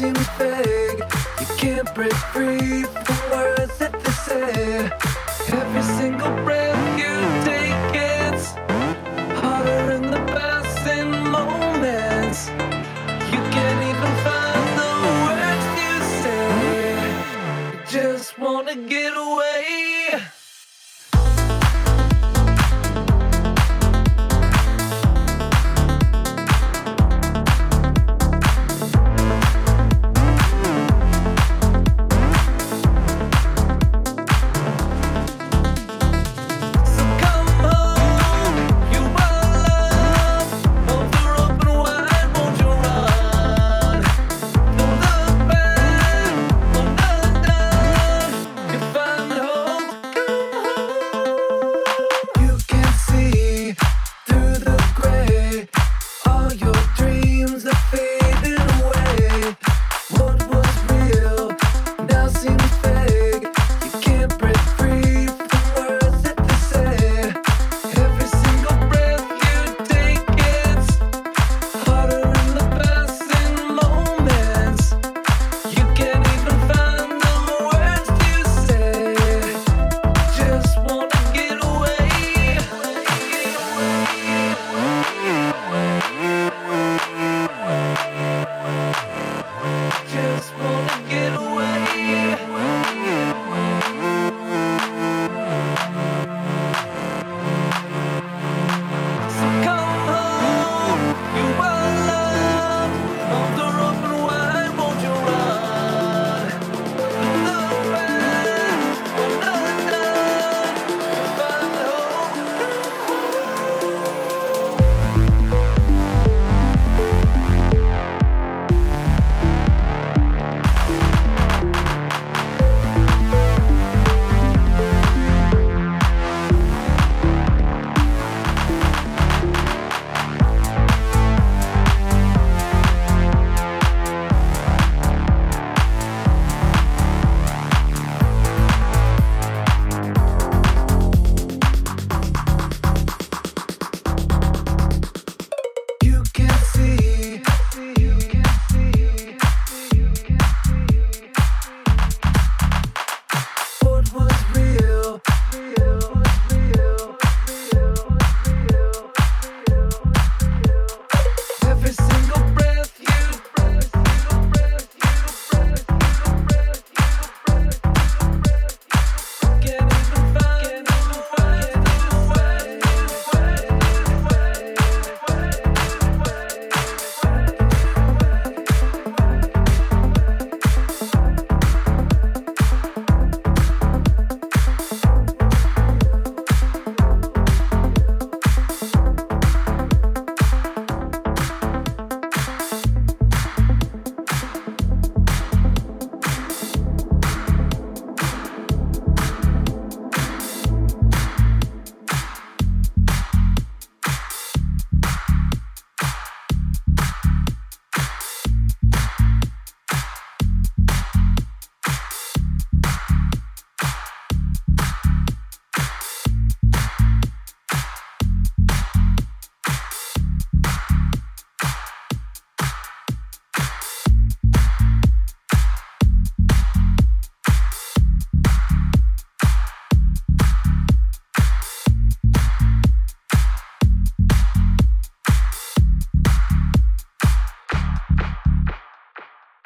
You can't break free from words that they say. Every single breath you take, it's harder in the passing moments. You can't even find the words you say. Just wanna get away.